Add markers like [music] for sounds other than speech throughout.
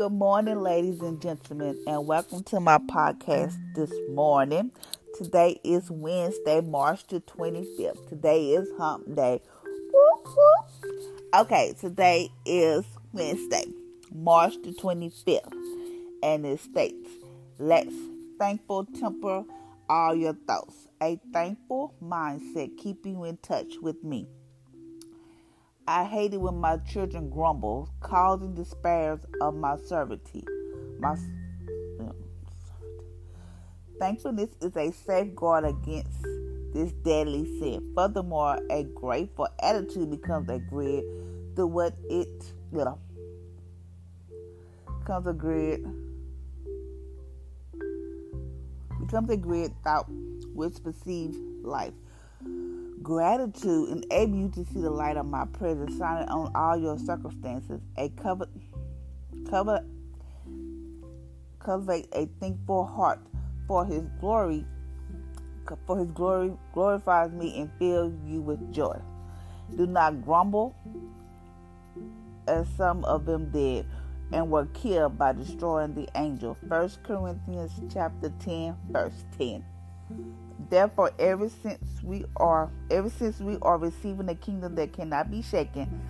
Good morning, ladies and gentlemen, and welcome to my podcast this morning. Today is Wednesday, March the 25th. Today is hump day. Okay, today is Wednesday, March the 25th, and it states, Let's thankful temper all your thoughts. A thankful mindset keep you in touch with me. I hate it when my children grumble, causing despair of my servitude. My um, thankfulness is a safeguard against this deadly sin. Furthermore, a grateful attitude becomes a grid to what it you know becomes a grid becomes a grid thought which perceives life. Gratitude enable you to see the light of my presence shining on all your circumstances. A cover, cover, cultivate a thankful heart for His glory. For His glory glorifies me and fills you with joy. Do not grumble, as some of them did, and were killed by destroying the angel. First Corinthians chapter ten, verse ten. Therefore, ever since we are ever since we are receiving a kingdom that cannot be shaken,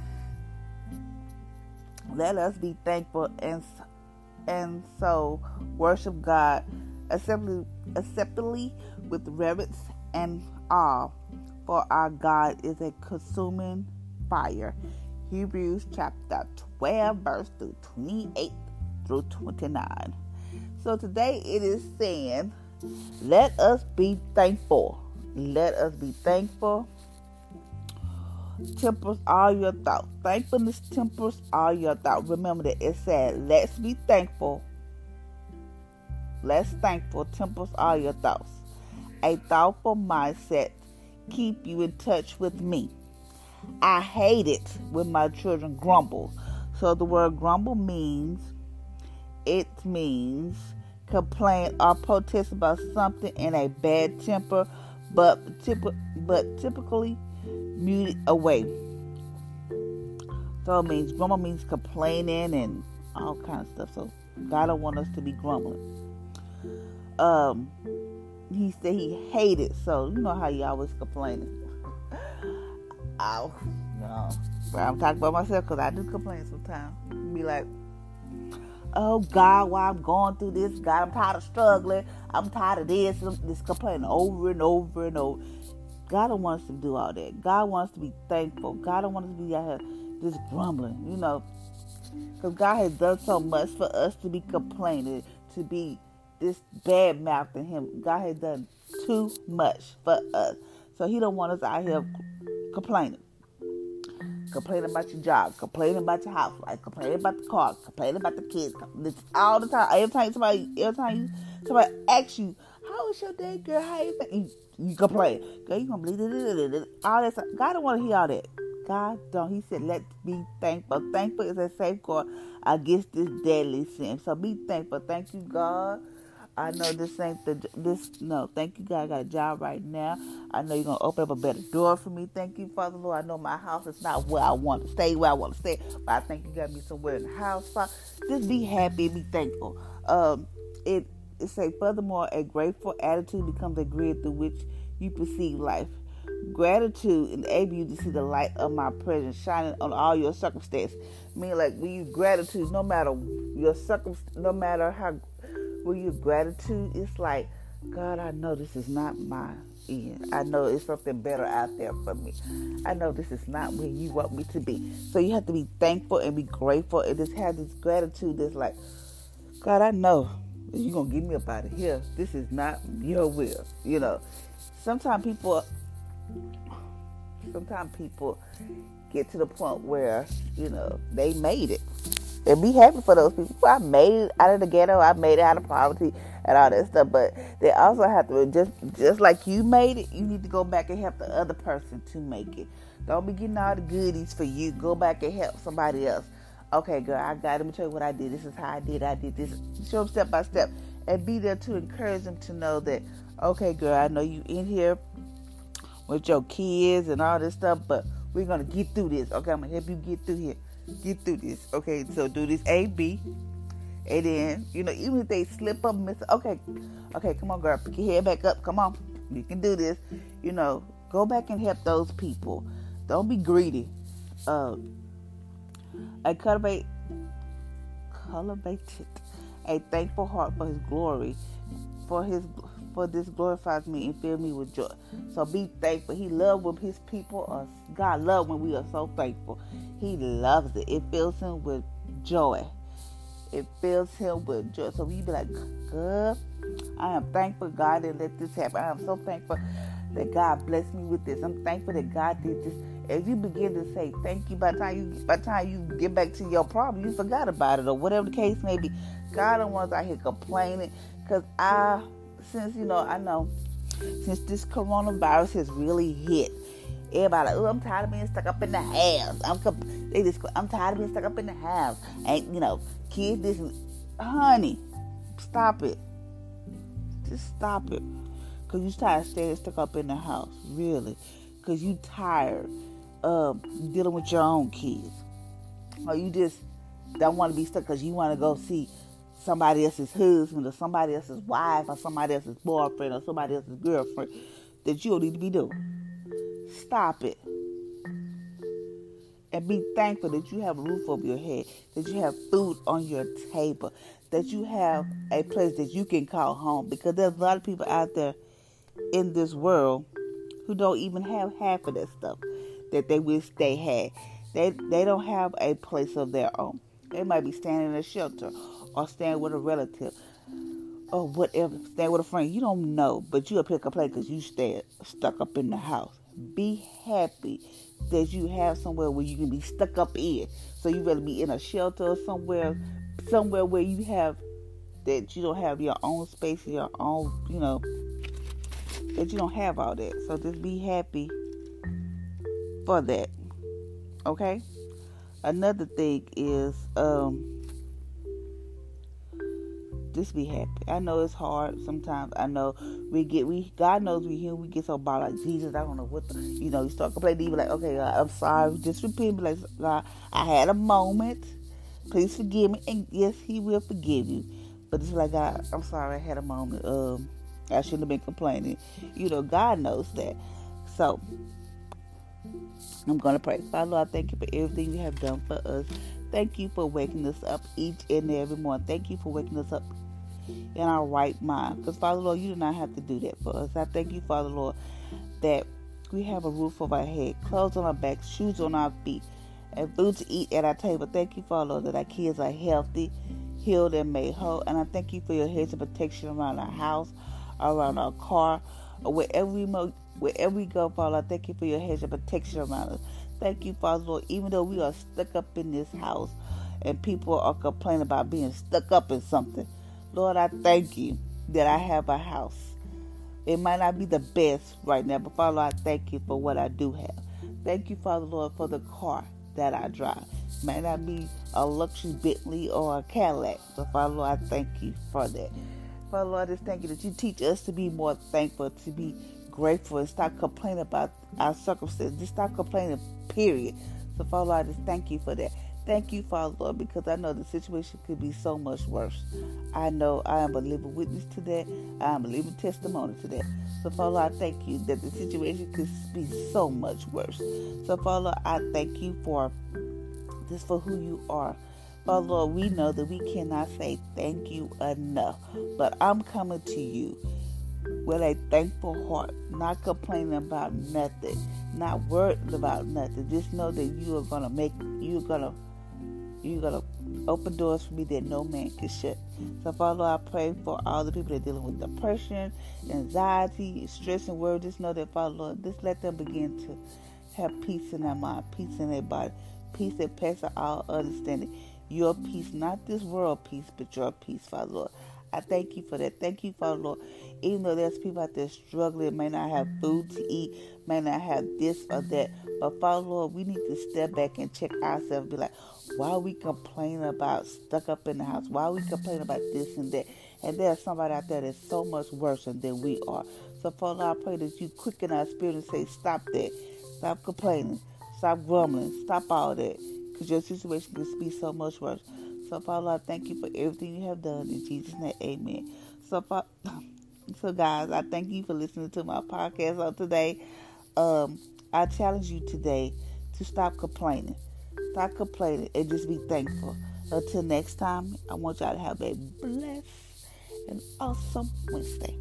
let us be thankful and and so worship God acceptably, acceptably with reverence and awe, for our God is a consuming fire. Hebrews chapter 12, verse through 28 through 29. So today it is saying let us be thankful. Let us be thankful. Tempers all your thoughts. Thankfulness tempers all your thoughts. Remember that it said, let's be thankful. Let's thankful tempers all your thoughts. A thoughtful mindset keep you in touch with me. I hate it when my children grumble. So the word grumble means it means complain or protest about something in a bad temper, but typ- but typically muted away. So it means grumble means complaining and all kind of stuff. So God don't want us to be grumbling. Um, he said he hated. So you know how you always complaining. [laughs] Ow, no. But I'm talking about myself because I do complain sometimes. Be like, oh God, why I'm going through this. God, I'm tired of struggling. I'm tired of this. This complaining over and over and over. God don't want us to do all that. God wants us to be thankful. God don't want us to be out here just grumbling, you know. Because God has done so much for us to be complaining, to be this bad mouthing Him. God has done too much for us. So He don't want us out here complaining complaining about your job, complaining about your house, like complaining about the car, complaining about the kids, this all the time. Every time somebody, every time somebody asks you, "How was your day, girl? How you?" You, you complain, girl. You gonna believe? All that. Stuff. God don't want to hear all that. God don't. He said, "Let's be thankful. Thankful is a safeguard against this deadly sin. So be thankful. Thank you, God." I know this ain't the this no. Thank you, God. I got a job right now. I know you're gonna open up a better door for me. Thank you, Father Lord. I know my house is not where I want to stay, where I want to stay, but I think you got me somewhere in the house. Father. Just be happy, and be thankful. Um, it it say, furthermore, a grateful attitude becomes a grid through which you perceive life. Gratitude enables you to see the light of my presence shining on all your circumstances. I mean, like when you gratitude, no matter your circum, no matter how, when you gratitude, it's like, God, I know this is not my end. I know it's something better out there for me. I know this is not where you want me to be. So you have to be thankful and be grateful and just have this gratitude that's like, God, I know you're gonna get me up out of here. This is not your will. You know. Sometimes people sometimes people get to the point where, you know, they made it. And be happy for those people. I made it out of the ghetto, I made it out of poverty and all that stuff. But they also have to just just like you made it, you need to go back and help the other person to make it. Don't be getting all the goodies for you. Go back and help somebody else. Okay, girl, I got to tell you what I did. This is how I did. I did this. Show them step by step, and be there to encourage them to know that. Okay, girl, I know you in here with your kids and all this stuff, but we're gonna get through this. Okay, I'm gonna help you get through here. Get through this. Okay, so do this A B. And then, you know, even if they slip up, miss, okay, okay, come on, girl, pick your head back up. Come on, you can do this. You know, go back and help those people. Don't be greedy. Uh, I cultivate, cultivated a thankful heart for His glory, for His for this glorifies me and fill me with joy. So be thankful. He loves when his people are God loves when we are so thankful. He loves it. It fills him with joy. It fills him with joy. So we be like, good. I am thankful God didn't let this happen. I am so thankful that God blessed me with this. I'm thankful that God did this. As you begin to say thank you, by the time you by the time you get back to your problem, you forgot about it or whatever the case may be. God don't want us out here complaining because I since you know I know since this coronavirus has really hit, everybody oh, I'm tired of being stuck up in the house. I'm they just I'm tired of being stuck up in the house. and you know kids this honey, stop it. Just stop it. Cause you tired of staying stuck up in the house, really. Cause you tired of dealing with your own kids. Or you just don't want to be stuck because you want to go see somebody else's husband or somebody else's wife or somebody else's boyfriend or somebody else's girlfriend that you don't need to be doing. Stop it. And be thankful that you have a roof over your head, that you have food on your table, that you have a place that you can call home. Because there's a lot of people out there in this world who don't even have half of that stuff that they wish they had. They they don't have a place of their own. They might be staying in a shelter or staying with a relative or whatever, staying with a friend. You don't know, but you up here complain because you stay stuck up in the house. Be happy that you have somewhere where you can be stuck up in. So you better be in a shelter or somewhere, somewhere where you have that you don't have your own space, your own, you know, that you don't have all that. So just be happy for that. Okay. Another thing is, um, just be happy. I know it's hard sometimes. I know we get we God knows we here we get so bad like Jesus. I don't know what the, you know. You start complaining. You be like, okay, God, I'm sorry. Just repent. Be like, God, I had a moment. Please forgive me. And yes, He will forgive you. But it's like, God, I'm sorry. I had a moment. Um, I shouldn't have been complaining. You know, God knows that. So I'm gonna pray. Father, I thank you for everything you have done for us. Thank you for waking us up each and every morning. Thank you for waking us up in our right mind. Because, Father Lord, you do not have to do that for us. I thank you, Father Lord, that we have a roof over our head, clothes on our back, shoes on our feet, and food to eat at our table. Thank you, Father Lord, that our kids are healthy, healed, and made whole. And I thank you for your hedge of protection around our house, around our car, or wherever we, mo- wherever we go, Father. I thank you for your hedge of protection around us. Thank you, Father Lord, even though we are stuck up in this house and people are complaining about being stuck up in something. Lord, I thank you that I have a house. It might not be the best right now, but Father, Lord, I thank you for what I do have. Thank you, Father Lord, for the car that I drive. It might not be a luxury Bentley or a Cadillac, but Father Lord, I thank you for that. Father Lord, I just thank you that you teach us to be more thankful, to be grateful, and stop complaining about our circumstances. Just stop complaining period. So, Father, I just thank you for that. Thank you, Father Lord, because I know the situation could be so much worse. I know I am a living witness to that. I am a living testimony to that. So, Father, I thank you that the situation could be so much worse. So, Father, I thank you for this for who you are. Father, Lord, we know that we cannot say thank you enough, but I'm coming to you with a thankful heart, not complaining about nothing, not worried about nothing. Just know that you are gonna make, you're gonna you're to open doors for me that no man can shut. So, Father, I pray for all the people that are dealing with depression, anxiety, stress, and worry. Just know that, Father, Lord, just let them begin to have peace in their mind, peace in their body, peace that passes all understanding. Your peace, not this world peace, but your peace, Father, Lord. I thank you for that. Thank you, Father Lord. Even though there's people out there struggling, may not have food to eat, may not have this or that. But Father Lord, we need to step back and check ourselves be like, why we complaining about stuck up in the house? Why we complaining about this and that? And there's somebody out there that's so much worse than we are. So Father, Lord, I pray that you quicken our spirit and say, stop that. Stop complaining. Stop grumbling. Stop all that. Because your situation can be so much worse. So, Father, I thank you for everything you have done. In Jesus' name, amen. So, so guys, I thank you for listening to my podcast on today. Um, I challenge you today to stop complaining. Stop complaining and just be thankful. Until next time, I want y'all to have a blessed and awesome Wednesday.